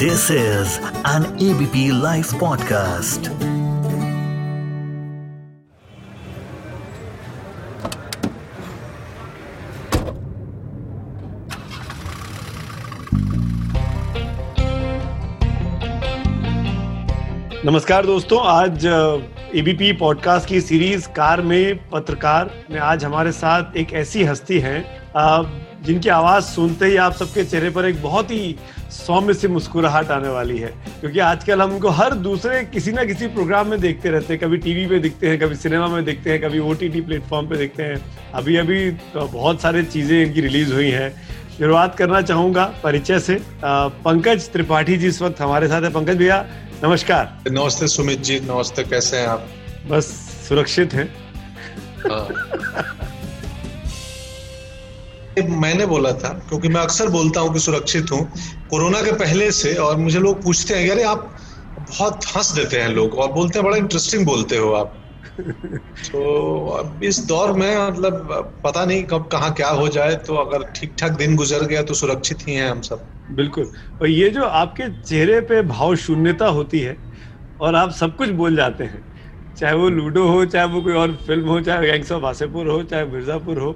This is an ABP Life podcast. नमस्कार दोस्तों, आज एबीपी पॉडकास्ट की सीरीज़ कार में पत्रकार में आज हमारे साथ एक ऐसी हस्ती है जिनकी आवाज़ सुनते ही आप सबके चेहरे पर एक बहुत ही सौम्य से मुस्कुराहट आने वाली है क्योंकि आजकल हमको हर दूसरे किसी ना किसी प्रोग्राम में देखते रहते हैं कभी टीवी पे दिखते हैं कभी सिनेमा में देखते हैं कभी ओ टी प्लेटफॉर्म पे देखते हैं। अभी अभी तो बहुत सारी चीज़ें इनकी रिलीज़ हुई हैं। शुरुआत करना चाहूँगा परिचय से पंकज त्रिपाठी जी इस वक्त हमारे साथ है। पंकज भैया नमस्कार। नमस्ते सुमित जी नमस्ते कैसे हैं आप? बस सुरक्षित हैं। हाँ। मैंने बोला था क्योंकि मैं अक्सर बोलता हूँ कि सुरक्षित हूँ कोरोना के पहले से और मुझे लोग पूछते हैं अरे आप बहुत हंस देते हैं लोग और बोलते हैं बड़ा इंटरेस्टिंग बोलते हो आप तो अब इस दौर में मतलब पता नहीं कब कहाँ क्या हो जाए तो अगर ठीक ठाक दिन गुजर गया तो सुरक्षित ही हैं हम सब बिल्कुल और ये जो आपके चेहरे पे भाव शून्यता होती है और आप सब कुछ बोल जाते हैं चाहे वो लूडो हो चाहे वो कोई और फ़िल्म हो चाहे गैंग्स ऑफ़ वासेपुर हो चाहे मिर्जापुर हो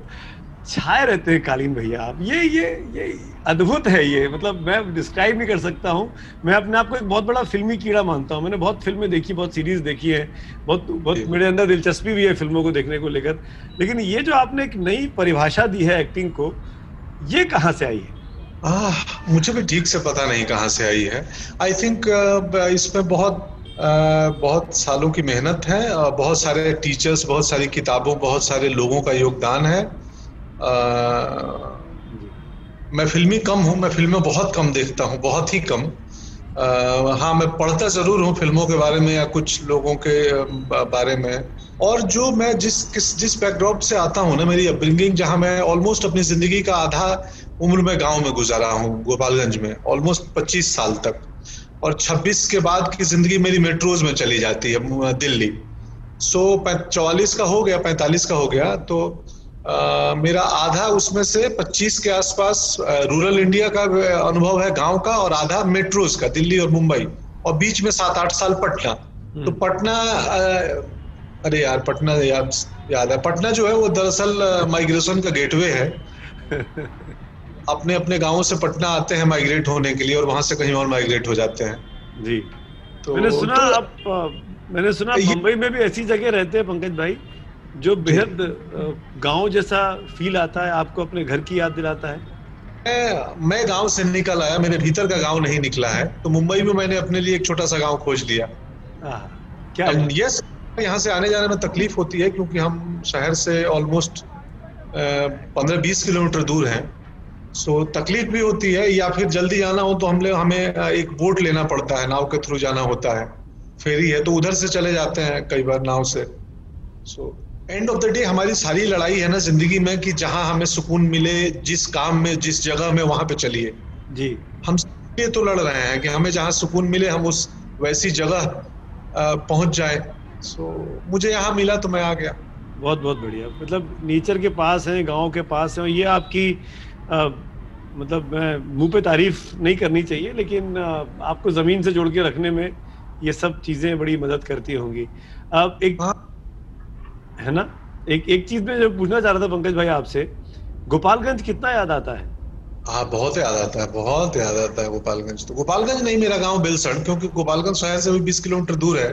छाए रहते हैं कालीन भैया आप। ये ये ये अद्भुत है ये। मतलब मैं डिस्क्राइब नहीं कर सकता हूँ। मैं अपने आप को एक बहुत बड़ा फिल्मी कीड़ा मानता हूँ। मैंने बहुत फ़िल्में देखी बहुत सीरीज़ देखी है। बहुत बहुत मेरे अंदर दिलचस्पी भी है फ़िल्मों को देखने को लेकर। लेकिन ये जो आपने एक नई परिभाषा दी है एक्टिंग को ये कहाँ से आई है? आ, मुझे भी ठीक से पता नहीं कहाँ से आई है। आई थिंक uh, इसमें बहुत uh, बहुत सालों की मेहनत है। uh, बहुत सारे टीचर्स बहुत सारी किताबों बहुत सारे लोगों का योगदान है। मैं फिल्मी कम हूँ मैं फ़िल्में बहुत कम देखता हूँ बहुत ही कम। आ, हाँ मैं पढ़ता ज़रूर हूँ फ़िल्मों के बारे में या कुछ लोगों के बारे में। और जो मैं जिस किस जिस बैकड्रॉप से आता हूँ ना मेरी अपब्रिंगिंग जहाँ मैं ऑलमोस्ट अपनी ज़िंदगी का आधा उम्र में गाँव में गुजारा हूँ गोपालगंज में ऑलमोस्ट 25 साल तक। और 26 के बाद की ज़िंदगी मेरी मेट्रोज में चली जाती है दिल्ली। सो so, चौवालीस का हो गया पैंतालीस का हो गया तो मेरा आधा उसमें से 25 के आसपास रूरल इंडिया का अनुभव है गाँव का और आधा मेट्रोज का दिल्ली और मुंबई। और बीच में सात आठ साल पटना। तो हम्म। पटना अरे यार पटना याद याद है। पटना जो है वो दरअसल माइग्रेशन का गेटवे है। अपने अपने गाँवों से पटना आते हैं माइग्रेट होने के लिए और वहाँ से कहीं और माइग्रेट हो जाते हैं। जी। तो मैंने सुना तो, आप मैंने सुना मुंबई में भी ऐसी जगह रहते हैं पंकज भाई। जो बेहद गाँव जैसा फील आता है आपको अपने घर की याद दिलाता है? मैं मैं गाँव से निकल आया मेरे भीतर का गाँव नहीं निकला है तो मुंबई में मैंने अपने लिए एक छोटा सा गाँव खोज लिया। क्या यस यहाँ से आने जाने में तकलीफ़ होती है क्योंकि हम शहर से ऑलमोस्ट पंद्रह बीस किलोमीटर दूर हैं। सो तकलीफ़ भी होती है या फिर जल्दी जाना हो तो हम हमें एक बोट लेना पड़ता है नाव के थ्रू जाना होता है। फेरी है तो उधर से चले जाते हैं कई बार नाव से। So end of the day हमारी सारी लड़ाई है ना ज़िंदगी में कि जहाँ हमें सुकून मिले जिस काम में जिस जगह में वहाँ पे चलिए। जी। हम ये तो लड़ रहे हैं कि हमें जहाँ सुकून मिले हम उस वैसी जगह पहुँच जाए। सो so, मुझे यहाँ मिला तो मैं आ गया। बहुत बहुत बढ़िया। मतलब नेचर के पास है गाँव के पास है ये आपकी आ, मतलब मैं मुँह पे तारीफ़ नहीं करनी चाहिए लेकिन आ, आपको ज़मीन से जोड़ के रखने में ये सब चीज़ें बड़ी मदद करती होंगी। अब एक हाँ। है ना? एक एक चीज़ में जो पूछना चाह रहा था पंकज भाई आपसे गोपालगंज कितना याद आता है? हाँ बहुत याद आता है बहुत याद आता है गोपालगंज तो। गोपालगंज नहीं मेरा गाँव बेलसण क्योंकि गोपालगंज शहर से भी बीस किलोमीटर दूर है।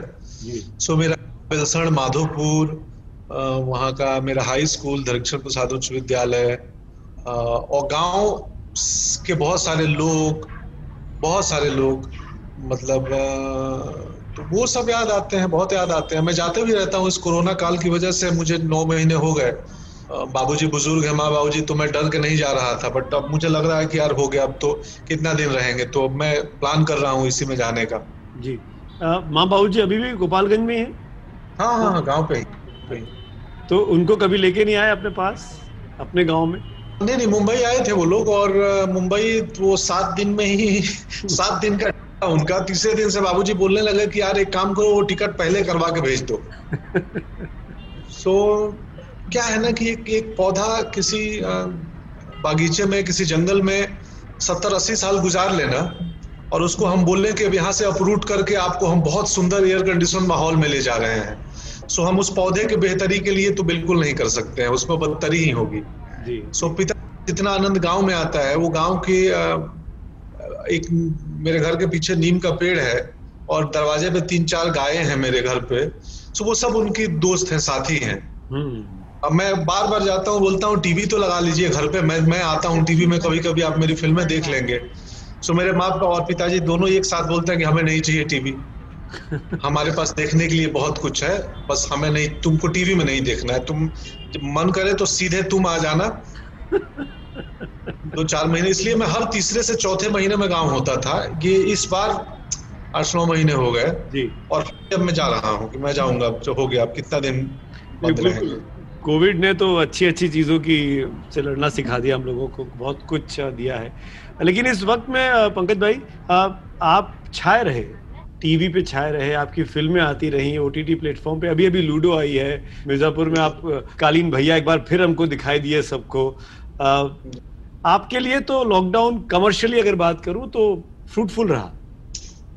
सो मेरा बेलसण माधोपुर वहाँ का मेरा हाई स्कूल धरक्षण प्रसाद उच्च विद्यालय और गाँव के बहुत सारे लोग बहुत सारे लोग मतलब तो वो सब याद आते हैं बहुत याद आते हैं। मैं जाते भी रहता हूँ इस कोरोना काल की वजह से मुझे नौ महीने हो गए। बाबूजी बुज़ुर्ग है माँ बाबूजी तो मैं डर के नहीं जा रहा था बट अब मुझे लग रहा है कि यार हो गया अब तो कितना दिन रहेंगे? तो अब मैं प्लान कर रहा हूँ इसी में जाने का। जी। माँ बाबूजी अभी भी गोपालगंज में है? हाँ हाँ हाँ गाँव पे ही तो उनको कभी लेके नहीं आए अपने पास अपने गाँव में? नहीं नहीं मुंबई आए थे वो लोग और मुंबई वो सात दिन में ही सात दिन का उनका तीसरे दिन से बाबूजी बोलने लगे कि यार एक काम करो वो टिकट पहले करवा के भेज दो। सो so, क्या है ना कि एक, एक पौधा किसी बागीचे में किसी जंगल में सत्तर अस्सी साल गुजार लेना और उसको हम बोल लें कि अब यहाँ से अपरूट करके आपको हम बहुत सुंदर एयर कंडीशन माहौल में ले जा रहे हैं। सो so, हम उस पौधे के बेहतरी के लिए तो बिल्कुल नहीं कर सकते हैं उसमें बदतरी ही होगी। जी। सो पिता जितना आनंद गाँव में आता है वो गाँव के एक मेरे घर के पीछे नीम का पेड़ है और दरवाजे पे तीन चार गायें हैं मेरे घर पे। सो वो सब उनकी दोस्त हैं साथी हैं। हम्म। अब मैं बार बार जाता हूँ बोलता हूँ टीवी तो लगा लीजिए घर पे मैं मैं आता हूँ टीवी में कभी कभी आप मेरी फ़िल्में देख लेंगे। सो मेरे माँ बाप और पिताजी दोनों एक साथ बोलते हैं कि हमें नहीं चाहिए टीवी। हमारे पास देखने के लिए बहुत कुछ है बस हमें नहीं तुमको टीवी में नहीं देखना है। तुम मन करे तो सीधे तुम आ जाना। दो चार महीने इसलिए मैं हर तीसरे से चौथे महीने में गाँव होता था ये इस बार आठ नौ महीने हो गए। जी। और अब मैं जा रहा हूँ कि मैं जाऊँगा अब जो हो गया अब कितना दिन कोविड ने तो अच्छी अच्छी चीज़ों की से लड़ना सिखा दिया हम लोगों को बहुत कुछ दिया है। लेकिन इस वक्त में पंकज भाई अ, आप छाए रहे टीवी पे छाए रहे आपकी फ़िल्में आती रही ओटीटी प्लेटफॉर्म पे। अभी अभी लूडो आई है मिर्जापुर में आप कालीन भैया एक बार फिर हमको दिखाई दिए सबको। आपके लिए तो लॉकडाउन कमर्शियली अगर बात करूँ तो फ्रूटफुल रहा।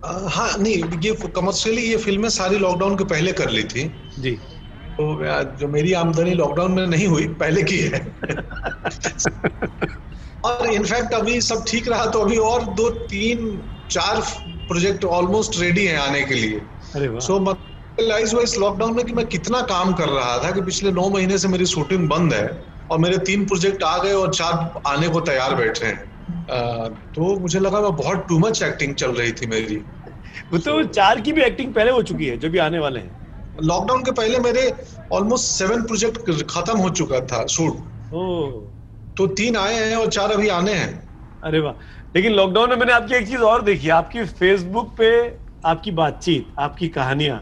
हाँ नहीं ये कमर्शियली ये फ़िल्में सारी लॉकडाउन के पहले कर ली थी। जी। तो जो मेरी आमदनी लॉकडाउन में नहीं हुई पहले की है। और इनफैक्ट अभी सब ठीक रहा तो अभी और दो तीन चार प्रोजेक्ट ऑलमोस्ट रेडी हैं आने के लिए। सो रियलाइज़ हुआ इस लॉकडाउन में कि मैं कितना काम कर रहा था कि पिछले नौ महीने से मेरी शूटिंग बंद है। और मेरे तीन प्रोजेक्ट आ गए और चार आने को तैयार बैठे हैं। तो मुझे लगा मैं बहुत टू मच एक्टिंग चल रही थी मेरी। वो तो चार की भी एक्टिंग पहले हो चुकी है जो भी आने वाले हैं। लॉकडाउन के पहले मेरे ऑलमोस्ट सेवन प्रोजेक्ट खत्म हो चुका था शूट तो तीन आए हैं और चार अभी आने हैं। अरे वाह। लेकिन लॉकडाउन में मैंने आपकी एक चीज़ और देखी आपकी फेसबुक पे आपकी बातचीत आपकी कहानियाँ।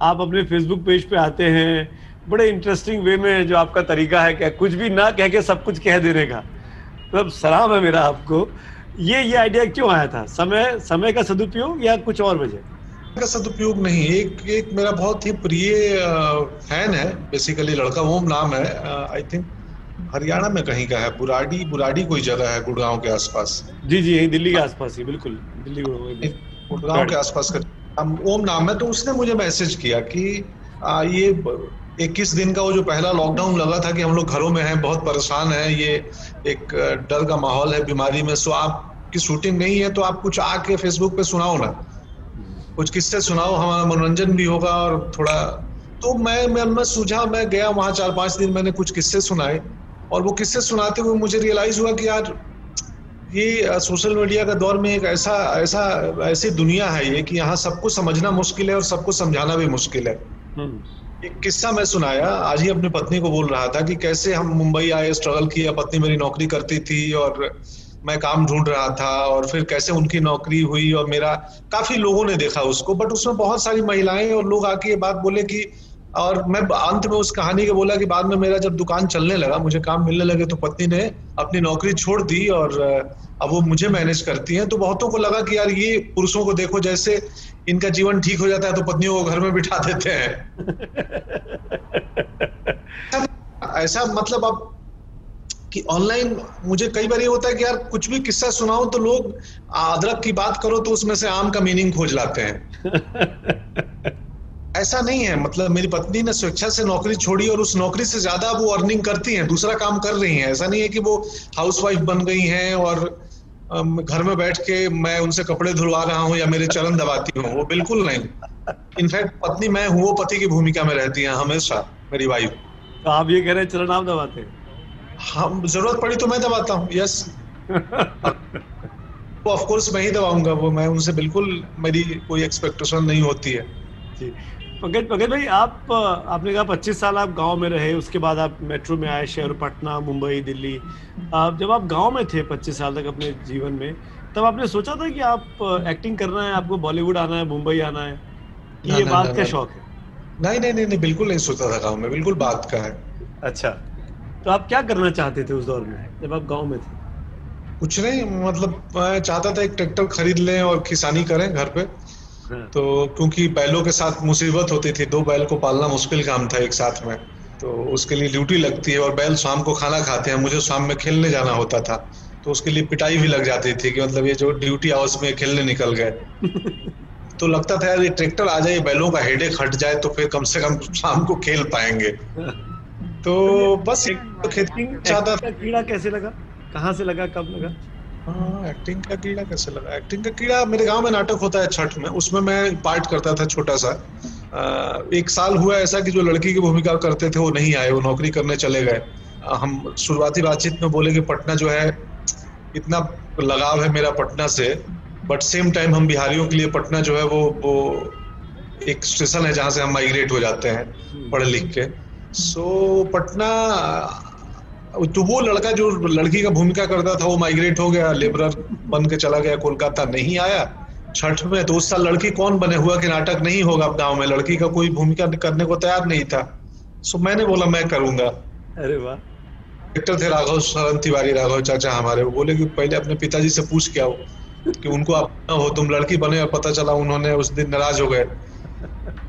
आप अपने फेसबुक पेज पे आते हैं बड़े इंटरेस्टिंग वे में जो आपका तरीका है क्या कुछ भी ना कह के सब कुछ कह देने का। मतलब सलाम है मेरा आपको। ये ये आइडिया क्यों आया था? समय समय का सदुपयोग या कुछ और वजह? का सदुपयोग नहीं एक एक मेरा बहुत ही प्रिय फ़ैन है बेसिकली लड़का ओम नाम है आई थिंक हरियाणा में कहीं का है बुराड़ी बुराड़ी कोई जगह है गुड़गांव के आसपास। जी जी यही दिल्ली के आसपास ही बिल्कुल दिल्ली। गुड़गांव के आसपास। का ओम नाम है तो उसने मुझे मैसेज किया कि आ, ये इक्कीस दिन का वो जो पहला लॉकडाउन लगा था कि हम लोग घरों में हैं, बहुत परेशान हैं, ये एक डर का माहौल है बीमारी में। सो आपकी शूटिंग नहीं है तो आप कुछ आके फेसबुक पे सुनाओ ना। कुछ किस्से सुनाओ, हमारा मनोरंजन भी होगा और थोड़ा तो मैं मैं मैं सूझा मैं गया वहाँ चार पाँच दिन, मैंने कुछ किस्से सुनाए और वो किस्से सुनाते हुए मुझे रियलाइज़ हुआ कि यार, ये सोशल मीडिया का दौर में एक ऐसा ऐसा, ऐसी दुनिया है ये कि यहाँ सबको समझना मुश्किल है और सबको समझाना भी मुश्किल है। हम्म। एक किस्सा मैं सुनाया। आज ही अपनी पत्नी को बोल रहा था कि कैसे हम मुंबई आए स्ट्रगल किया, पत्नी मेरी नौकरी करती थी और मैं काम ढूंढ रहा था और फिर कैसे उनकी नौकरी हुई और मेरा, काफ़ी लोगों ने देखा उसको बट उसमें बहुत सारी महिलाएँ और लोग आके ये बात बोले कि और मैं अंत में उस कहानी के बोला कि बाद में मेरा जब दुकान चलने लगा मुझे काम मिलने लगे तो पत्नी ने अपनी नौकरी छोड़ दी और अब वो मुझे मैनेज करती हैं। तो बहुतों को लगा कि यार ये पुरुषों को देखो जैसे इनका जीवन ठीक हो जाता है तो पत्नियों को घर में बिठा देते हैं। ऐसा मतलब अब कि ऑनलाइन मुझे कई बार ये होता है कि यार कुछ भी किस्सा सुनाओ तो लोग अदरक की बात करो तो उसमें से आम का मीनिंग खोज लाते हैं। ऐसा नहीं है। मतलब मेरी पत्नी ने स्वेच्छा से नौकरी छोड़ी और उस नौकरी से ज़्यादा वो अर्निंग करती हैं दूसरा काम कर रही हैं। ऐसा नहीं है कि वो हाउसवाइफ बन गई हैं और घर में बैठ के मैं उनसे कपड़े धुलवा रहा हूँ या मेरे चरण दबाती हूँ। वो बिल्कुल नहीं। इनफैक्ट पत्नी मैं हूँ वो पति की भूमिका में रहती है हमेशा मेरी वाइफ। तो आप ये कह रहे हैं चरण आप दबाते हैं? हम ज़रूरत पड़ी तो मैं दबाता हूँ यस वो ऑफ़ कोर्स मैं ही दबाऊँगा वो मैं उनसे बिल्कुल मेरी कोई एक्सपेक्टेशन नहीं होती है। जी। पंकज पंकज भाई आप आपने कहा 25 साल आप गाँव में रहे उसके बाद आप मेट्रो में आए शहर पटना मुंबई दिल्ली। आप जब आप गाँव में थे 25 साल तक अपने जीवन में तब आपने सोचा था कि आप एक्टिंग करना है आपको बॉलीवुड आना है मुंबई आना है? कि ना, ये ना, बात ना, का। शौक है। नहीं नहीं नहीं नहीं बिल्कुल नहीं सोचा था गाँव में बिल्कुल बात का है। अच्छा तो आप क्या करना चाहते थे उस दौर में जब आप गाँव में थे? कुछ नहीं मतलब चाहता था एक ट्रैक्टर खरीद लें और किसानी करें घर पे। तो क्योंकि बैलों के साथ मुसीबत होती थी दो बैल को पालना मुश्किल काम था एक साथ में। तो उसके लिए ड्यूटी लगती है और बैल शाम को खाना खाते हैं मुझे शाम में खेलने जाना होता था। तो उसके लिए पिटाई भी लग जाती थी कि मतलब ये जो ड्यूटी आवर्स में खेलने निकल गए। तो लगता था यार ये ट्रैक्टर आ जाए बैलों का हेडेक हट जाए तो फिर कम से कम शाम को खेल पाएँगे। तो बस तो खेती चाहता था कीड़ा कैसे लगा? कहाँ से लगा कब लगा? हाँ एक्टिंग का कीड़ा कैसे लगा? एक्टिंग का कीड़ा मेरे गाँव में नाटक होता है छठ में उसमें मैं पार्ट करता था छोटा सा। एक साल हुआ ऐसा कि जो लड़की की भूमिका करते थे वो नहीं आए वो नौकरी करने चले गए। हम शुरुआती बातचीत में बोले कि पटना जो है इतना लगाव है मेरा पटना से बट सेम टाइम हम बिहारियों के लिए पटना जो है वो वो एक स्टेशन है जहाँ से हम माइग्रेट हो जाते हैं। पढ़ लिख के। सो so, पटना तो वो लड़का जो लड़की का भूमिका करता था वो माइग्रेट हो गया लेबरर बन के चला गया कोलकाता नहीं आया छठ में तो उस साल लड़की कौन बने? हुआ कि नाटक नहीं होगा गाँव में? लड़की का कोई भूमिका करने को तैयार नहीं था। सो मैंने बोला मैं करूँगा। अरे वाह। डायरेक्टर थे राघव शरण तिवारी राघव चाचा हमारे वो बोले कि पहले अपने पिताजी से पूछ के आओ कि उनको आप हो तुम लड़की बने और पता चला उन्होंने उस दिन नाराज़ हो गए।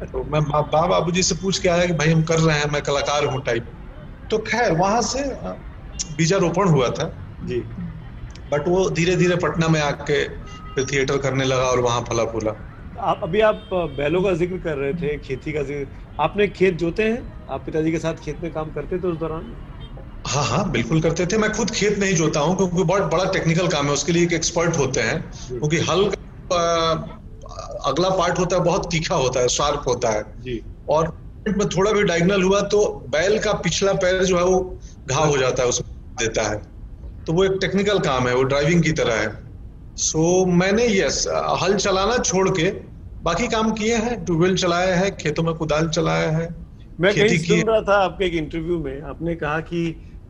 तो मैं बाबू जी से पूछ के आया कि भाई हम कर रहे हैं मैं कलाकार हूँ टाइप तो खैर वहाँ से बीजारोपण हुआ था। जी। बट वो धीरे धीरे पटना में आके फिर थिएटर करने लगा और वहाँ फला फूला। आप अभी आप बैलों का ज़िक्र कर रहे थे खेती का ज़िक्र। आपने खेत जोते हैं? आप पिताजी के साथ खेत में काम करते थे उस दौरान? हाँ हाँ बिल्कुल करते थे। मैं खुद खेत नहीं जोता हूँ क्योंकि बहुत बड़ा टेक्निकल काम है। उसके लिए एक एक्सपर्ट होते हैं। क्योंकि हल का अगला पार्ट होता है बहुत तीखा होता है शार्प होता है। जी। और में थोड़ा भी डायगनल हुआ तो बैल का पिछला पैर जो है वो घाव हो जाता है उसमें देता है। तो वो एक टेक्निकल काम है वो ड्राइविंग की तरह है। सो so, मैंने यस हल चलाना छोड़ के बाकी काम किए हैं ट्यूबवेल चलाया है खेतों में कुदाल चलाया है मैं कहीं सुन रहा था आपके एक इंटरव्यू में आपने कहा कि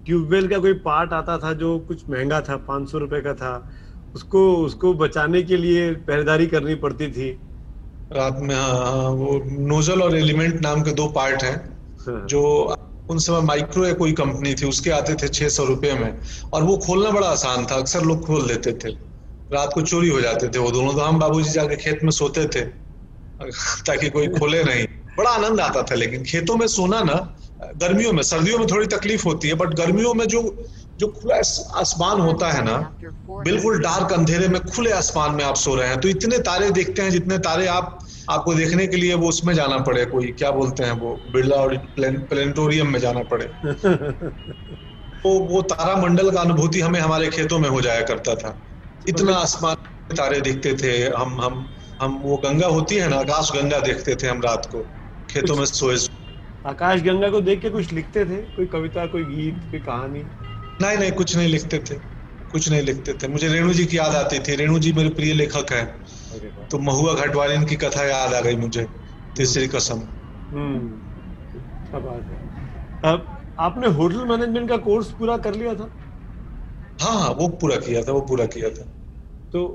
ट्यूबवेल का कोई पार्ट आता था जो कुछ महँगा था पाँच सौ रुपए का था उसको उसको बचाने के लिए पहरेदारी करनी पड़ती थी। रात में हाँ, हाँ वो नोजल और एलिमेंट नाम के दो पार्ट हैं हाँ। जो उन समय माइक्रो या कोई कंपनी थी उसके आते थे छह सौ रुपये में और वो खोलना बड़ा आसान था अक्सर लोग खोल लेते थे रात को चोरी हो जाते थे वो दोनों तो हम बाबूजी जाके खेत में सोते थे ताकि कोई खोले नहीं बड़ा आनंद आता था लेकिन खेतों में सोना ना गर्मियों में सर्दियों में थोड़ी तकलीफ़ होती है बट गर्मियों में जो जो खुला आसमान होता है ना बिल्कुल डार्क अंधेरे में खुले आसमान में आप सो रहे हैं। तो इतने तारे देखते हैं जितने तारे आप आपको देखने के लिए वो उसमें जाना पड़े कोई क्या बोलते हैं वो बिरला और प्लेनेटोरियम में जाना पड़े। तो वो तारा मंडल का अनुभूति हमें हमारे खेतों में हो जाया करता था। इतना आसमान तारे दिखते थे हम हम हम वो गंगा होती है ना आकाश गंगा देखते थे हम रात को खेतों में सोए आकाश गंगा को देख के कुछ लिखते थे कोई कविता कोई गीत कोई कहानी? नहीं नहीं कुछ नहीं लिखते थे। कुछ नहीं लिखते थे। मुझे रेणु जी की याद आती थी। रेणु जी मेरे प्रिय लेखक है। तो महुआ घटवालिन की कथा याद आ गई मुझे। तीसरी कसम। हम्म। अब आपने होटल मैनेजमेंट का कोर्स पूरा कर लिया था? हाँ हाँ वो पूरा किया था वो पूरा किया था। तो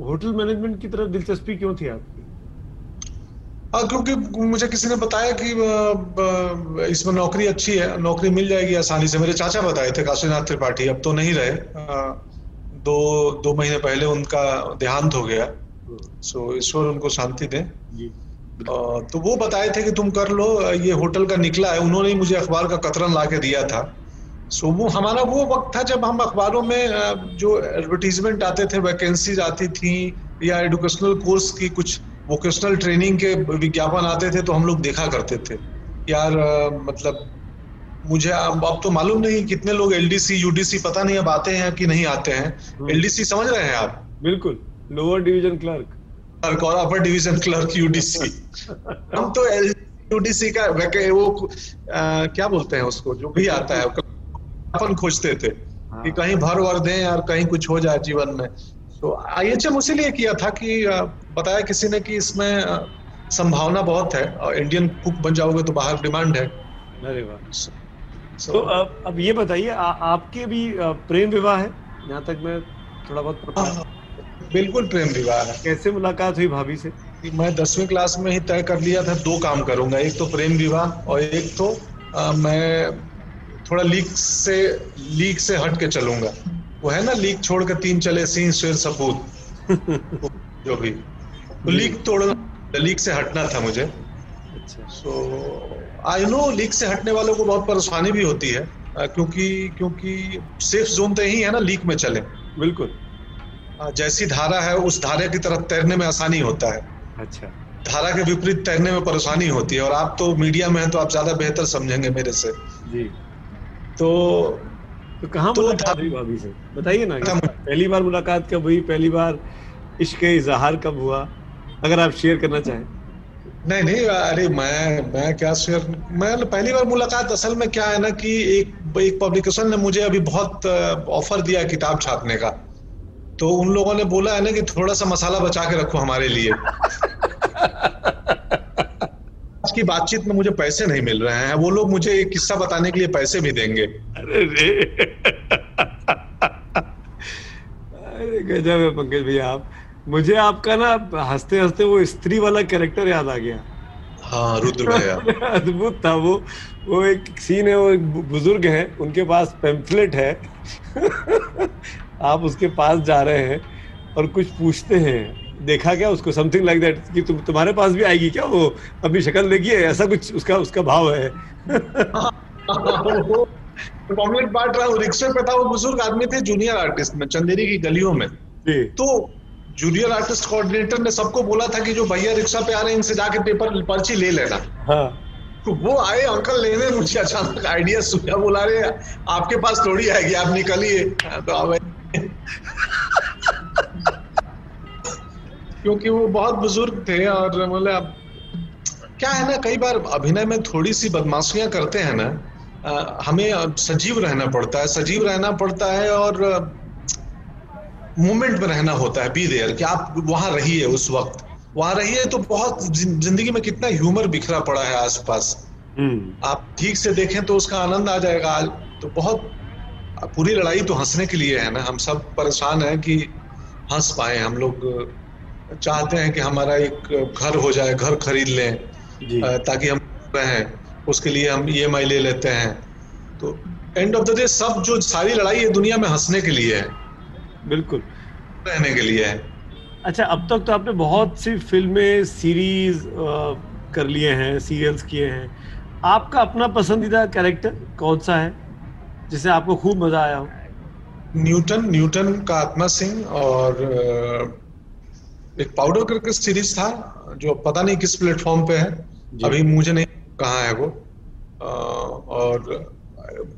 होटल मैनेजमेंट की तरफ़ दिलचस्पी क्यों थी आपकी? हाँ क्योंकि मुझे किसी ने बताया कि इसमें नौकरी अच्छी है नौकरी मिल जाएगी आसानी से। मेरे चाचा बताए थे काशीनाथ त्रिपाठी अब तो नहीं रहे। दो दो महीने पहले उनका देहांत हो गया। सो ईश्वर उनको शांति दे। तो वो बताए थे कि तुम कर लो ये होटल का निकला है। उन्होंने ही मुझे अखबार का कतरन ला के दिया था। सो वो हमारा वो वक्त था जब हम अखबारों में जो एडवर्टीजमेंट आते थे वैकेंसीज आती थी या एडुकेशनल कोर्स की कुछ वोकेशनल ट्रेनिंग के विज्ञापन आते थे तो हम लोग देखा करते थे। यार मतलब मुझे अब अब तो मालूम नहीं कितने लोग एलडीसी यूडीसी पता नहीं अब आते हैं कि नहीं आते हैं। एलडीसी हम्म। समझ रहे हैं आप? बिल्कुल। लोअर डिवीज़न क्लर्क क्लर्क और अपर डिवीज़न क्लर्क यूडीसी हम तो एल यूडीसी का वो आ, क्या बोलते हैं उसको जो भी आता है अपन खोजते थे हाँ। कि कहीं भर वर दें यार कहीं कुछ हो जाए जीवन में। तो आई एच एम उसी लिए किया था कि बताया किसी ने कि इसमें संभावना बहुत है और इंडियन कुक बन जाओगे तो बाहर डिमांड है। अरे वाह। So, तो अब अब ये बताइए आपके भी प्रेम विवाह है? जहाँ तक मैं थोड़ा बहुत हाँ, बिल्कुल प्रेम विवाह है। कैसे मुलाकात हुई भाभी से? मैं दसवीं क्लास में ही तय कर लिया था दो काम करूँगा एक तो प्रेम विवाह और एक तो आ, मैं थोड़ा लीक से लीक से हट के चलूँगा। वो है ना लीक छोड़ के तीन चले सिंह शेर सपूत जो भी। तो लीक तोड़ना लीक से हटना था मुझे। सो आई नो लीक से हटने वालों को बहुत परेशानी भी होती है क्योंकि क्योंकि सेफ़ जोन तो यही है ना लीक में चले। बिल्कुल। जैसी धारा है उस धारा की तरफ़ तैरने में आसानी होता है। अच्छा। धारा के विपरीत तैरने में परेशानी होती है और आप तो मीडिया में हैं तो आप ज़्यादा बेहतर समझेंगे मेरे से। जी। तो तो कहाँ तो मुलाकात हुई भाभी से? बताइए ना पहली बार मुलाकात कब हुई? पहली बार इश्क इजहार कब हुआ? अगर आप शेयर करना चाहें। नहीं नहीं अरे मैं मैं क्या शेयर मैं पहली बार मुलाकात असल में क्या है ना कि एक एक पब्लिकेशन ने मुझे अभी बहुत ऑफ़र दिया किताब छापने का। तो उन लोगों ने बोला है ना कि थोड़ा सा मसाला बचा के रखो हमारे लिए। आज की बातचीत में मुझे पैसे नहीं मिल रहे हैं। वो लोग मुझे एक किस्सा बताने के लिए पैसे भी देंगे। अरे रे। अरे गजब है पंकज भैया आप। मुझे आपका ना हँसते हँसते वो स्त्री वाला कैरेक्टर याद आ गया। हाँ रुद्र भैया अद्भुत था वो। वो एक सीन है वो एक बुज़ुर्ग है उनके पास पेम्फलेट है। आप उसके पास जा रहे हैं और कुछ पूछते हैं। देखा क्या उसको? समथिंग लाइक दैट कि तुम तुम्हारे पास भी आएगी क्या वो? अपनी शक्ल देखी है? ऐसा कुछ उसका उसका भाव है। पॉम्पलेट बांट रहा हूँ रिक्शे पे था वो बुज़ुर्ग आदमी थे जूनियर आर्टिस्ट में चंदेरी की गलियों में। तो जूनियर आर्टिस्ट कोऑर्डिनेटर ने सबको बोला था कि जो भैया रिक्शा पे आ रहे हैं इनसे जाके पेपर पर्ची ले लेना। हाँ। तो वो आए अंकल लेने मुझे अचानक आइडिया सुना बोला रहे आपके पास थोड़ी आएगी आप निकलिए। तो क्योंकि वो बहुत बुज़ुर्ग थे और बोले मतलब क्या है ना कई बार अभिनय में थोड़ी सी बदमाशियाँ करते हैं ना हमें सजीव रहना पड़ता है सजीव रहना पड़ता है और मोमेंट में रहना होता है बी देयर कि आप वहाँ रहिए उस वक्त। वहाँ रहिए तो बहुत ज़िंदगी में कितना ह्यूमर बिखरा पड़ा है आसपास। हम्म। आप ठीक से देखें तो उसका आनंद आ जाएगा। आज तो बहुत पूरी लड़ाई तो हंसने के लिए है ना। हम सब परेशान हैं कि हंस पाए। हम लोग चाहते हैं कि हमारा एक घर हो जाए घर खरीद लें ताकि हम रहें। उसके लिए हम ईएमआई ले लेते हैं। तो एंड ऑफ़ द डे सब जो सारी लड़ाई है दुनिया में हंसने के लिए है। बिल्कुल। रहने के लिए। है अच्छा अब तक तो आपने बहुत सी फ़िल्में सीरीज़ कर लिए हैं सीरियल्स किए हैं। आपका अपना पसंदीदा कैरेक्टर कौन सा है जिसे आपको खूब मज़ा आया हो? न्यूटन न्यूटन का आत्मा सिंह और एक पाउडर करके सीरीज़ था जो पता नहीं किस प्लेटफॉर्म पे है। अभी मुझे नहीं कहाँ है वो? और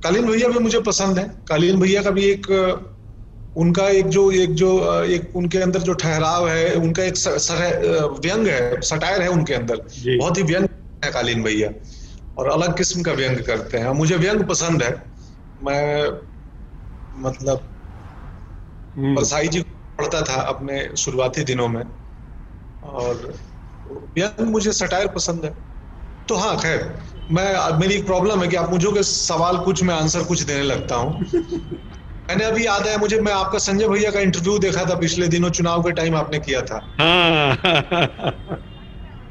कालीन भैया भी मुझे पसंद है। कालीन भैया का भी एक उनका एक जो एक जो एक उनके अंदर जो ठहराव है उनका एक सर- व्यंग है सटायर है उनके अंदर। बहुत ही व्यंग है कालीन भैया और अलग किस्म का व्यंग करते हैं। मुझे व्यंग पसंद है। मैं मतलब हम्म, परसाई जी पढ़ता था अपने शुरुआती दिनों में और व्यंग मुझे सटायर पसंद है। तो हाँ खैर मैं मेरी एक प्रॉब्लम है कि आप मुझे के सवाल कुछ मैं आंसर कुछ देने लगता हूँ। मैंने अभी याद है मुझे मैं आपका संजय भैया का इंटरव्यू देखा था पिछले दिनों चुनाव के टाइम आपने किया था। हाँ।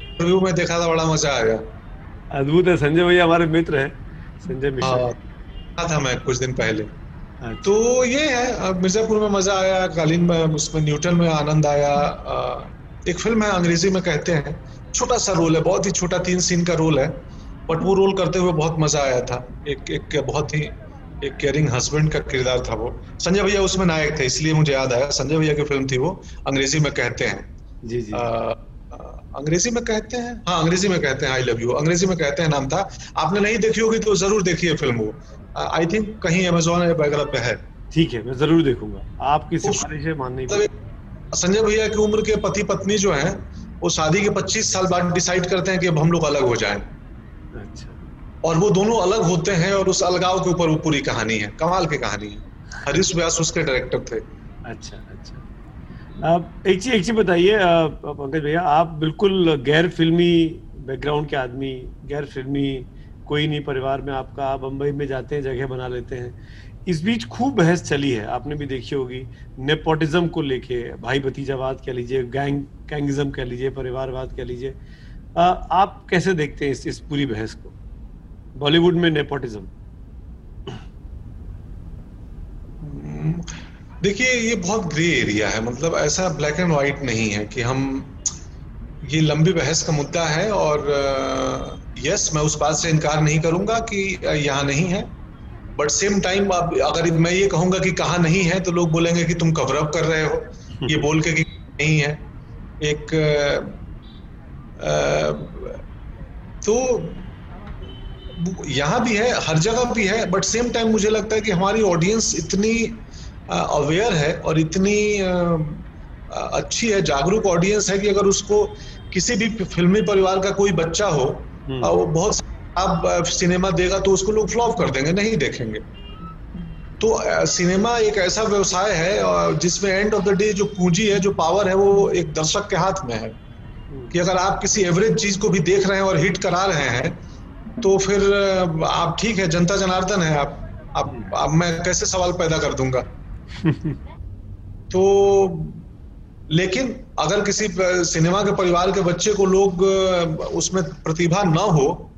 इंटरव्यू में देखा था बड़ा मज़ा आया। अद्भुत है संजय भैया हमारे मित्र हैं। संजय मिश्रा। हाँ था मैं कुछ दिन पहले। अच्छा, तो ये है मिर्जापुर में मज़ा आया कालीन में उसमें न्यूटन में आनंद आया। एक फ़िल्म है अंग्रेज़ी में कहते हैं छोटा सा रोल है बहुत ही छोटा तीन सीन का रोल है बट वो रोल करते हुए बहुत मज़ा आया था। एक एक बहुत ही एक केयरिंग हस्बैंड का किरदार था वो। संजय भैया उसमें नायक थे इसलिए मुझे याद आया। संजय भैया की फ़िल्म थी वो अंग्रेज़ी में कहते हैं। जी जी। अ, अंग्रेज़ी में कहते हैं? हाँ अंग्रेज़ी में कहते हैं आई लव यू अंग्रेज़ी में कहते हैं नाम था। आपने नहीं देखी होगी तो ज़रूर देखिए फ़िल्म वो। आई थिंक कहीं अमेजोन वगैरह पे है। ठीक है मैं ज़रूर देखूँगा। आपकी सिफारिशें माननी मतलब संजय भैया की उम्र के पति पत्नी जो हैं वो शादी के 25 साल बाद डिसाइड करते हैं कि अब हम लोग अलग हो जाएँ। अच्छा। और वो दोनों अलग होते हैं और उस अलगाव के ऊपर वो पूरी कहानी है कमाल की कहानी है। हरीश व्यास उसके डायरेक्टर थे। अच्छा अच्छा। अब एक चीज़ एक चीज़ बताइए पंकज भैया आप बिल्कुल गैर फिल्मी बैकग्राउंड के आदमी गैर फिल्मी कोई नहीं परिवार में आपका आप बम्बई में जाते हैं जगह बना लेते हैं। इस बीच खूब बहस चली है आपने भी देखी होगी नेपोटिज्म को लेके भाई भतीजावाद कह लीजिए गैंग गैंगिज्म कह लीजिए परिवारवाद कह लीजिए। आप कैसे देखते हैं इस, इस पूरी बहस को? बॉलीवुड में नेपोटिज्म देखिए ये बहुत ग्रे एरिया है। मतलब ऐसा ब्लैक एंड व्हाइट नहीं है कि हम ये लंबी बहस का मुद्दा है और यस मैं उस बात से इनकार नहीं करूँगा कि यहाँ नहीं है। बट सेम टाइम अब अगर मैं ये कहूँगा कि कहा नहीं है तो लोग बोलेंगे कि तुम कवर अप कर रहे हो। ये बोल के कि नहीं है। एक आ, तो यहाँ भी है हर जगह भी है बट सेम टाइम मुझे लगता है कि हमारी ऑडियंस इतनी अवेयर है और इतनी अच्छी है जागरूक ऑडियंस है कि अगर उसको किसी भी फिल्मी परिवार का कोई बच्चा हो हम्म। वो बहुत अब सिनेमा देगा तो उसको लोग फ्लॉप कर देंगे नहीं देखेंगे। तो सिनेमा एक ऐसा व्यवसाय है जिसमें एंड ऑफ़ द डे जो पूंजी है जो पावर है वो एक दर्शक के हाथ में है। कि अगर आप किसी एवरेज चीज़ को भी देख रहे हैं और हिट करा रहे हैं तो फिर आप ठीक है जनता जनार्दन है आप आप, आप मैं कैसे सवाल पैदा कर दूँगा? तो लेकिन अगर किसी सिनेमा के परिवार के बच्चे को लोग उसमें प्रतिभा न हो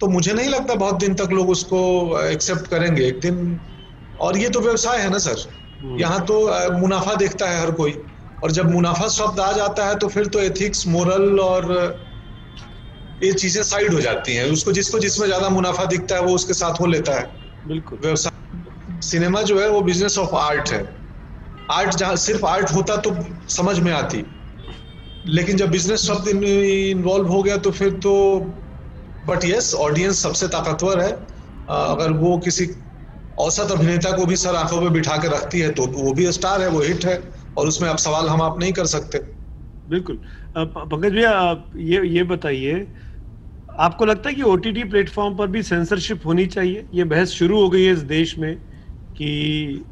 तो मुझे नहीं लगता बहुत दिन तक लोग उसको एक्सेप्ट करेंगे। एक दिन और ये तो व्यवसाय है ना सर? हम्म। यहाँ तो मुनाफा देखता है हर कोई। और जब मुनाफा शब्द आ जाता है तो फिर तो एथिक्स मोरल और ये चीज़ें साइड हो जाती हैं। उसको जिसको जिसमें ज़्यादा मुनाफा दिखता है वो उसके साथ हो लेता है। बिल्कुल। व्यवसाय सिनेमा जो है वो बिज़नेस ऑफ़ आर्ट है। आर्ट जहाँ सिर्फ़ आर्ट होता तो समझ में आती। लेकिन जब बिज़नेस शब्द इन्वॉल्व हो गया तो फिर तो बट यस ऑडियंस सबसे ताकतवर है। अगर वो किसी औसत अभिनेता को भी सर आँखों में बिठा के रखती है तो वो भी स्टार है वो हिट है और उसमें अब सवाल हम आप नहीं कर सकते। बिल्कुल। पंकज भैया ये ये बताइए आपको लगता है कि ओ टी प्लेटफॉर्म पर भी सेंसरशिप होनी चाहिए? ये बहस शुरू हो गई है इस देश में कि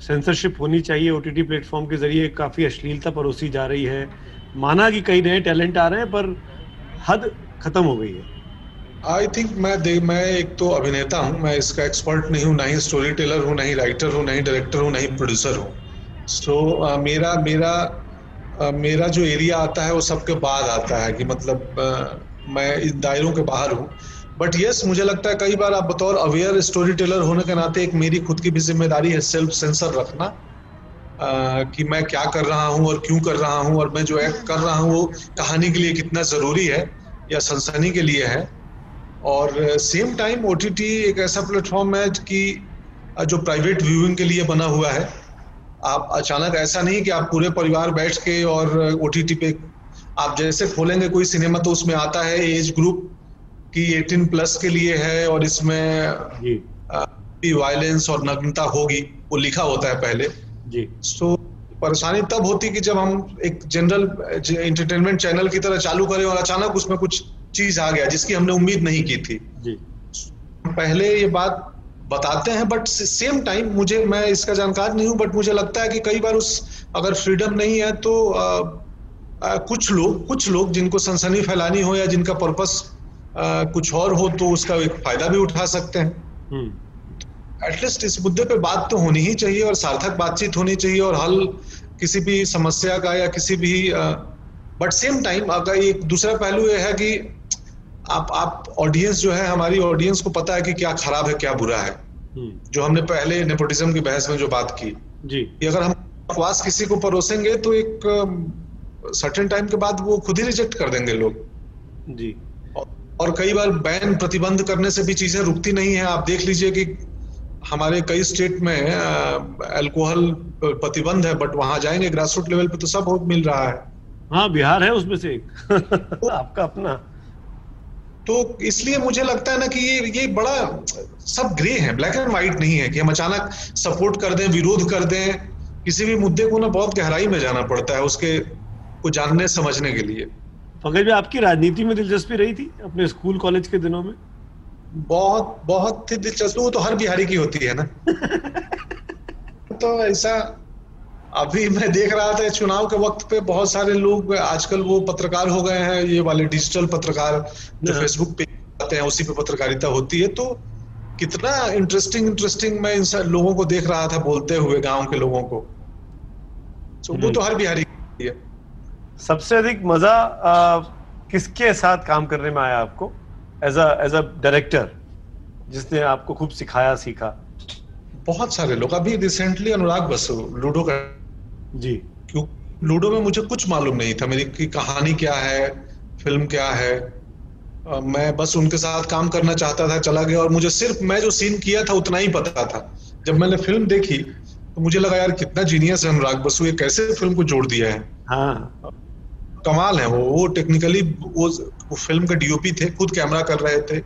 सेंसरशिप होनी चाहिए ओ टी प्लेटफॉर्म के ज़रिए। काफ़ी अश्लीलता परोसी जा रही है। माना कि कई नए टैलेंट आ रहे हैं पर हद खत्म हो गई है। आई थिंक मैं दे मैं एक तो अभिनेता हूँ मैं इसका एक्सपर्ट नहीं हूँ ना ही स्टोरी टेलर हूँ ना ही राइटर हूँ ना ही डायरेक्टर हूँ ना ही प्रोड्यूसर हूँ। सो so, uh, मेरा मेरा uh, मेरा जो एरिया आता है वो सबके बाद आता है कि मतलब uh, मैं इन दायरों के बाहर हूँ। बट यस मुझे लगता है कई बार आप बतौर अवेयर स्टोरी टेलर होने के नाते एक मेरी खुद की भी ज़िम्मेदारी है सेल्फ सेंसर रखना Uh, कि मैं क्या कर रहा हूँ और क्यों कर रहा हूँ और मैं जो एक्ट कर रहा हूँ वो कहानी के लिए कितना ज़रूरी है या सनसनी के लिए है। और सेम टाइम ओटीटी एक ऐसा प्लेटफॉर्म है कि जो प्राइवेट व्यूइंग के लिए बना हुआ है। आप अचानक ऐसा नहीं कि आप पूरे परिवार बैठ के और ओटीटी पे आप जैसे खोलेंगे कोई सिनेमा तो उसमें आता है एज ग्रुप की 18 प्लस के लिए है और इसमें वायलेंस और नग्नता होगी वो लिखा होता है पहले। जी। सो so, परेशानी तब होती कि जब हम एक जनरल एंटरटेनमेंट चैनल की तरह चालू करें और अचानक उसमें कुछ चीज़ आ गया जिसकी हमने उम्मीद नहीं की थी। जी। पहले ये बात बताते हैं बट सेम टाइम मुझे मैं इसका जानकार नहीं हूँ बट मुझे लगता है कि कई बार उस अगर फ्रीडम नहीं है तो आ, आ, कुछ लोग कुछ लोग जिनको सनसनी फैलानी हो या जिनका पर्पस कुछ और हो तो उसका एक फ़ायदा भी उठा सकते हैं एटलीस्ट हम्म। इस मुद्दे पे बात तो होनी ही चाहिए और सार्थक बातचीत होनी चाहिए और हल किसी भी समस्या का या किसी भी बट सेम टाइम अगर एक दूसरा पहलू यह है कि आप आप ऑडियंस जो है हमारी ऑडियंस को पता है कि क्या खराब है क्या बुरा है हम्म। जो हमने पहले नेपोटिज्म की बहस में जो बात की जी कि अगर हम बकवास किसी को परोसेंगे तो एक सर्टेन टाइम के बाद वो खुद ही रिजेक्ट कर देंगे लोग। जी। और कई बार बैन प्रतिबंध करने से भी चीज़ें रुकती नहीं है। आप देख लीजिए कि हमारे कई स्टेट में अल्कोहल प्रतिबंध है बट वहाँ जाएँगे ग्रास रूट लेवल पे तो सब मिल रहा है। हाँ बिहार है उसमें से एक। आपका अपना। तो इसलिए मुझे लगता है ना कि ये ये बड़ा सब ग्रे है ब्लैक एंड व्हाइट नहीं है कि हम अचानक सपोर्ट कर दें विरोध कर दें। किसी भी मुद्दे को ना बहुत गहराई में जाना पड़ता है उसके को जानने समझने के लिए। पंकज भाई आपकी राजनीति में दिलचस्पी रही थी अपने स्कूल कॉलेज के दिनों में? बहुत बहुत ही दिलचस्पी। वो तो हर बिहारी की होती है ना। तो ऐसा अभी मैं देख रहा था चुनाव के वक्त पे बहुत सारे लोग आजकल वो पत्रकार हो गए हैं ये वाले डिजिटल पत्रकार जो फेसबुक हाँ। पे आते हैं उसी पे पत्रकारिता होती है। तो कितना इंटरेस्टिंग इंटरेस्टिंग मैं इन लोगों को देख रहा था बोलते हुए गाँव के लोगों को। तो वो तो हर बिहारी है। सबसे अधिक मज़ा किसके साथ काम करने में आया आपको? एज एज अ डायरेक्टर जिसने आपको खूब सिखाया सीखा। बहुत सारे लोग। अभी रिसेंटली अनुराग बसु लूडो का जी। क्यों? लूडो में मुझे कुछ मालूम नहीं था। मेरी की कहानी क्या है? फ़िल्म क्या है? मैं बस उनके साथ काम करना चाहता था चला गया। और मुझे सिर्फ़ मैं जो सीन किया था उतना ही पता था। जब मैंने फ़िल्म देखी तो मुझे लगा यार कितना जीनियस है अनुराग बसु। ये कैसे फ़िल्म को जोड़ दिया है? हाँ। कमाल है वो वो टेक्निकली वो, वो फ़िल्म के डीओपी थे खुद कैमरा कर रहे थे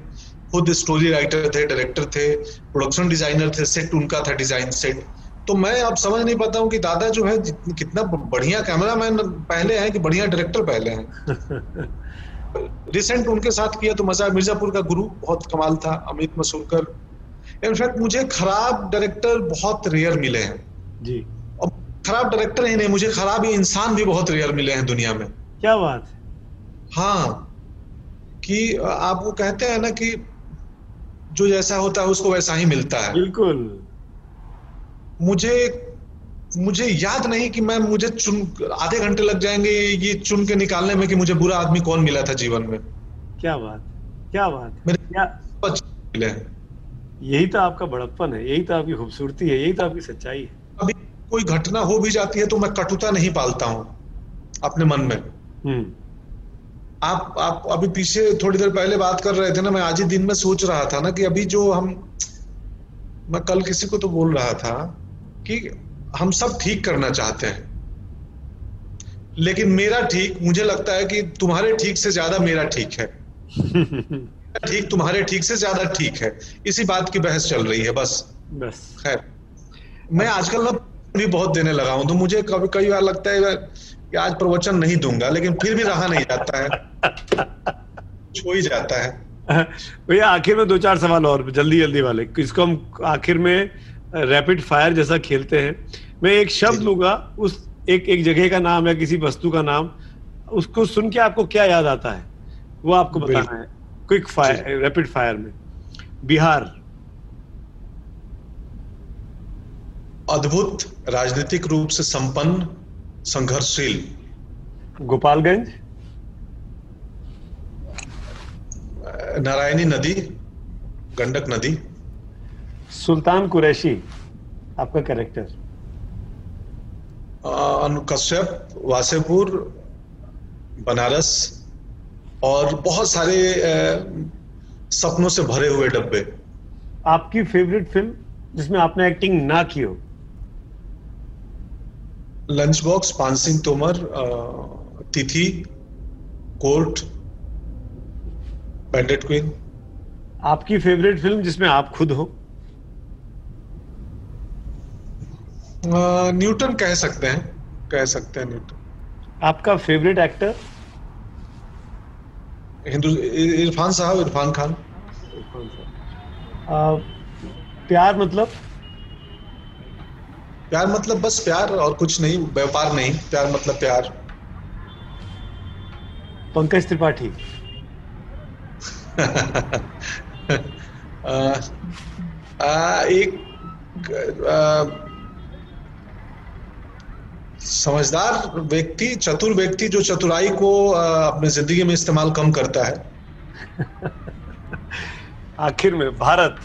खुद स्टोरी राइटर थे डायरेक्टर थे प्रोडक्शन डिज़ाइनर थे सेट उनका था डिज़ाइन सेट तो मैं अब समझ नहीं पाता हूँ कि दादा जो है कितना बढ़िया कैमरा मैन पहले है कि बढ़िया डायरेक्टर पहले हैं? रिसेंट उनके साथ किया तो मज़ा मिर्जापुर का गुरु बहुत कमाल था अमित मसूरकर. इनफैक्ट मुझे खराब डायरेक्टर बहुत रेयर मिले हैं. जी। और खराब डायरेक्टर ही नहीं मुझे खराब ही इंसान भी बहुत रेयर मिले हैं दुनिया में. क्या बात हाँ? कि आप वो कहते हैं ना कि जो जैसा होता है उसको वैसा ही मिलता है। बिल्कुल। मुझे मुझे याद नहीं कि मैं मुझे चुन आधे घंटे लग जाएँगे ये चुन के निकालने में कि मुझे बुरा आदमी कौन मिला था जीवन में। क्या बात क्या बात मेरे क्या मिले यही तो आपका बड़प्पन है यही तो आपकी खूबसूरती है यही तो आपकी सच्चाई है। अभी कोई घटना हो भी जाती है तो मैं कटुता नहीं पालता हूँ अपने मन में। आप आप अभी पीछे थोड़ी देर पहले बात कर रहे थे ना मैं आज ही दिन में सोच रहा था ना कि अभी जो हम मैं कल किसी को तो बोल रहा था कि हम सब ठीक करना चाहते हैं। लेकिन मेरा ठीक मुझे लगता है कि तुम्हारे ठीक से ज़्यादा मेरा ठीक है। ठीक तुम्हारे ठीक से ज़्यादा ठीक है। इसी बात की बहस चल रही है बस। बस। खैर मैं आजकल ना भी बहुत देने लगा हूँ तो मुझे कभी कई बार लगता है कि आज प्रवचन नहीं दूँगा लेकिन फिर भी रहा नहीं जाता है। छो ही जाता है। भैया आखिर में दो चार सवाल और जल्दी जल्दी वाले। इसको हम आखिर में रैपिड फायर जैसा खेलते हैं। मैं एक शब्द लूँगा उस एक एक जगह का नाम या किसी वस्तु का नाम उसको सुन के आपको क्या याद आता है? वो आपको बताना है। क्विक फायर रैपिड फायर में। बिहार। अद्भुत राजनीतिक रूप से संपन्न संघर्षशील। गोपालगंज? नारायणी नदी गंडक नदी। सुल्तान कुरैशी आपका कैरेक्टर कश्यप वासेपुर बनारस और बहुत सारे सपनों से भरे हुए डब्बे। आपकी फेवरेट फ़िल्म जिसमें आपने एक्टिंग ना की हो? Lunch box Paan Singh Tomar Thithi Court Bandit Queen आपकी फेवरेट फ़िल्म जिसमें आप खुद हो? न्यूटन कह सकते हैं कह सकते हैं न्यूटन आपका फेवरेट एक्टर हिंदू इरफान साहब इरफान खान. आ, प्यार मतलब? प्यार मतलब बस प्यार और कुछ नहीं व्यापार नहीं प्यार मतलब प्यार। पंकज त्रिपाठी। एक आ, समझदार व्यक्ति चतुर व्यक्ति जो चतुराई को अपने ज़िंदगी में इस्तेमाल कम करता है। आखिर में भारत।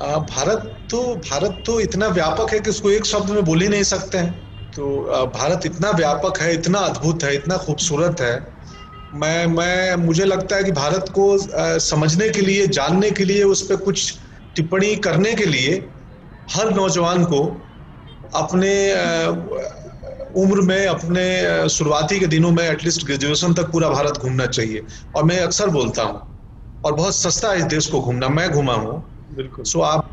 भारत तो भारत तो इतना व्यापक है कि उसको एक शब्द में बोल ही नहीं सकते हैं। तो भारत इतना व्यापक है, इतना अद्भुत है, इतना खूबसूरत है। मैं मैं, मुझे लगता है कि भारत को समझने के लिए, जानने के लिए, उस पर कुछ टिप्पणी करने के लिए हर नौजवान को अपने उम्र में, अपने शुरुआती के दिनों में एटलीस्ट ग्रेजुएशन तक पूरा भारत घूमना चाहिए। और मैं अक्सर बोलता हूँ, और बहुत सस्ता है इस देश को घूमना, मैं घूमा हूँ। बिल्कुल। सो आप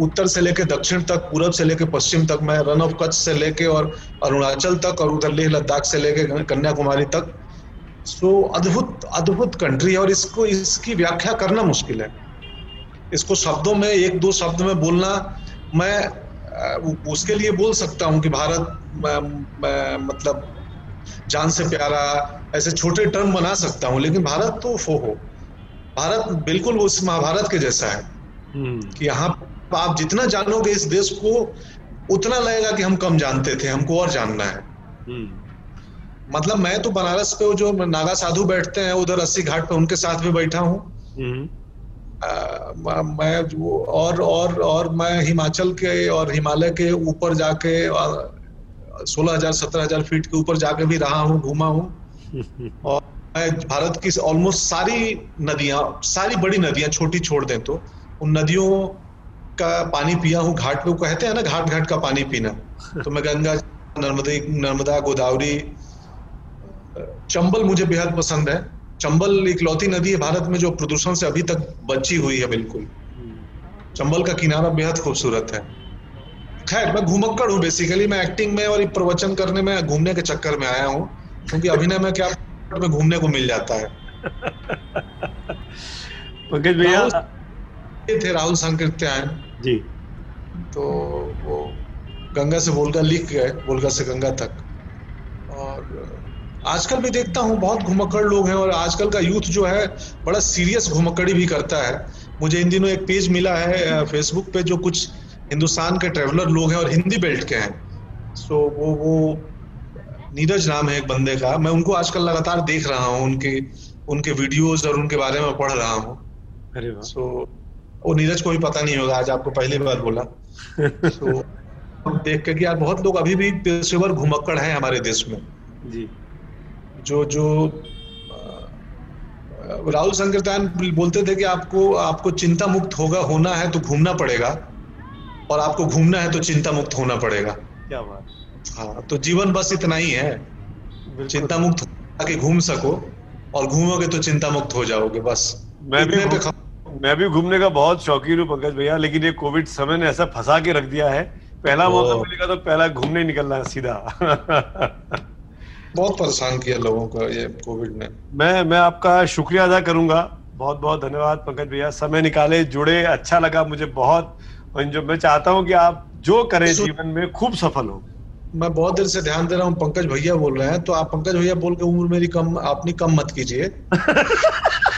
उत्तर से लेके दक्षिण तक पूरब से लेके पश्चिम तक मैं रन ऑफ़ कच्छ से लेके और अरुणाचल तक और उधर लेह लद्दाख से लेके कन्याकुमारी तक। सो अद्भुत अद्भुत कंट्री है और इसको इसकी व्याख्या करना मुश्किल है। इसको शब्दों में एक दो शब्द में बोलना मैं उसके लिए बोल सकता हूँ कि भारत मैं, मैं, मतलब जान से प्यारा ऐसे छोटे टर्म बना सकता हूँ लेकिन भारत तो फो हो। भारत बिल्कुल उस महाभारत के जैसा है। कि यहाँ आप जितना जानोगे इस देश को उतना लगेगा कि हम कम जानते थे हमको और जानना है हम्म। मतलब मैं तो बनारस पे जो नागा साधु बैठते हैं उधर अस्सी घाट पे उनके साथ भी बैठा हूँ हम्म। मैं और और और मैं हिमाचल के और हिमालय के ऊपर जाके और सोलह हज़ार सत्रह हज़ार फीट के ऊपर जाके भी रहा हूँ घूमा हूँ और मैं भारत की ऑलमोस्ट सारी नदियाँ सारी बड़ी नदियाँ छोटी छोड़ दें तो उन नदियों का पानी पिया हूँ घाट पे कहते हैं ना घाट घाट का पानी पीना। तो मैं गंगा नर्मदे नर्मदा गोदावरी चंबल मुझे बेहद पसंद है। चंबल इकलौती नदी है भारत में जो प्रदूषण से अभी तक बची हुई है बिल्कुल। चंबल का किनारा बेहद खूबसूरत है। खैर मैं घुमक्कड़ हूँ बेसिकली मैं एक्टिंग में और प्रवचन करने में घूमने के चक्कर में आया हूँ क्योंकि अभिनय में क्या में घूमने को मिल जाता है। पंकज भैया थे राहुल संकीर्त्यायन जी। तो वो गंगा से बोलगा लिख गए बोलगा से गंगा तक। और आजकल भी देखता हूँ बहुत घुमक्कड़ लोग हैं और आजकल का यूथ जो है बड़ा सीरियस घुमक्कड़ी भी करता है। मुझे इन दिनों एक पेज मिला है फेसबुक पे जो कुछ हिंदुस्तान के ट्रेवलर लोग हैं और हिंदी बेल्ट के हैं। सो वो वो नीरज नाम है एक बंदे का। मैं उनको आजकल लगातार देख रहा हूँ उनके उनके वीडियोस और उनके बारे में पढ़ रहा हूँ। अरे वाह। सो वो नीरज को भी पता नहीं होगा आज आपको पहली बार बोला। तो देख के कि यार बहुत लोग अभी भी पेशेवर घुमक्कड़ हैं हमारे देश में। जी। जो जो राहुल संकीर्तन बोलते थे कि आपको आपको चिंता मुक्त होगा होना है तो घूमना पड़ेगा। और आपको घूमना है तो चिंता मुक्त होना पड़ेगा। क्या बात। हाँ तो जीवन बस इतना ही है। चिंता मुक्त ताकि घूम सको और घूमोगे तो चिंता मुक्त हो जाओगे बस। मैं भी पे मैं भी घूमने का बहुत शौकीन हूँ पंकज भैया लेकिन ये कोविड समय ने ऐसा फंसा के रख दिया है। पहला। मौका मिलेगा तो पहला घूमने निकलना है सीधा। बहुत परेशान किया लोगों को ये कोविड ने। मैं मैं आपका शुक्रिया अदा करूँगा। बहुत बहुत धन्यवाद पंकज भैया। समय निकाले जुड़े अच्छा लगा मुझे बहुत। और जो मैं चाहता हूँ कि आप जो करें जीवन में खूब सफल हो। मैं बहुत देर से ध्यान दे रहा हूँ पंकज भैया बोल रहे हैं तो आप पंकज भैया बोल के उम्र मेरी कम अपनी कम मत कीजिए।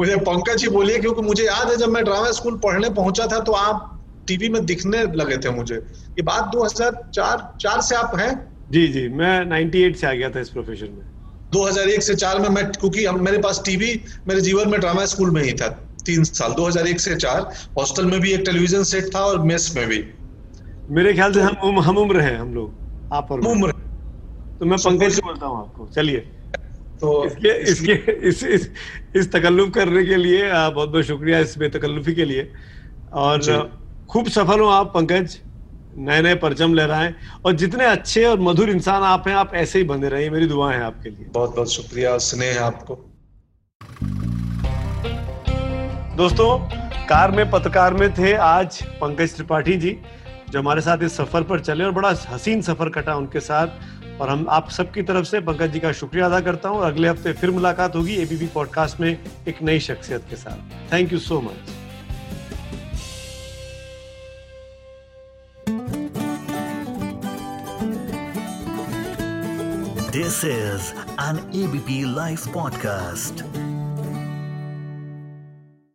मुझे पंकज ही बोलिए क्योंकि मुझे याद है जब मैं ड्रामा स्कूल पढ़ने पहुँचा था तो आप टीवी में दिखने लगे थे मुझे। ये बात 2004 चार से आप हैं? जी जी मैं 98 से आ गया था इस प्रोफेशन में। 2001 से चार में मैं क्योंकि मेरे पास टीवी मेरे जीवन में ड्रामा स्कूल में ही था तीन साल 2001 से चार। हॉस्टल में भी एक टेलीविज़न सेट था और मेस में भी। मेरे ख्याल से हम हम उम्र हैं हम लोग। आप और। उम्र। तो मैं पंकज से बोलता हूँ आपको चलिए। तो इसके इसके इस इस इस तकल्लुफ करने के लिए बहुत बहुत शुक्रिया इस बेतकल्लुफी के लिए। और खूब सफल हो आप पंकज। नए नए परचम लहराएँ। और जितने अच्छे और मधुर इंसान आप हैं आप ऐसे ही बने रहिए। मेरी दुआएँ हैं आपके लिए। बहुत बहुत शुक्रिया। स्नेह है आपको। दोस्तों कार में पत्रकार में थे आज पंकज त्रिपाठी जी जो हमारे साथ इस सफ़र पर चले और बड़ा हसीन सफ़र कटा उनके साथ। और हम आप सबकी तरफ़ से पंकज जी का शुक्रिया अदा करता हूँ अगले हफ़्ते फिर मुलाकात होगी एबीपी पॉडकास्ट में एक नई शख्सियत के साथ thank you so much this is an ABP live podcast.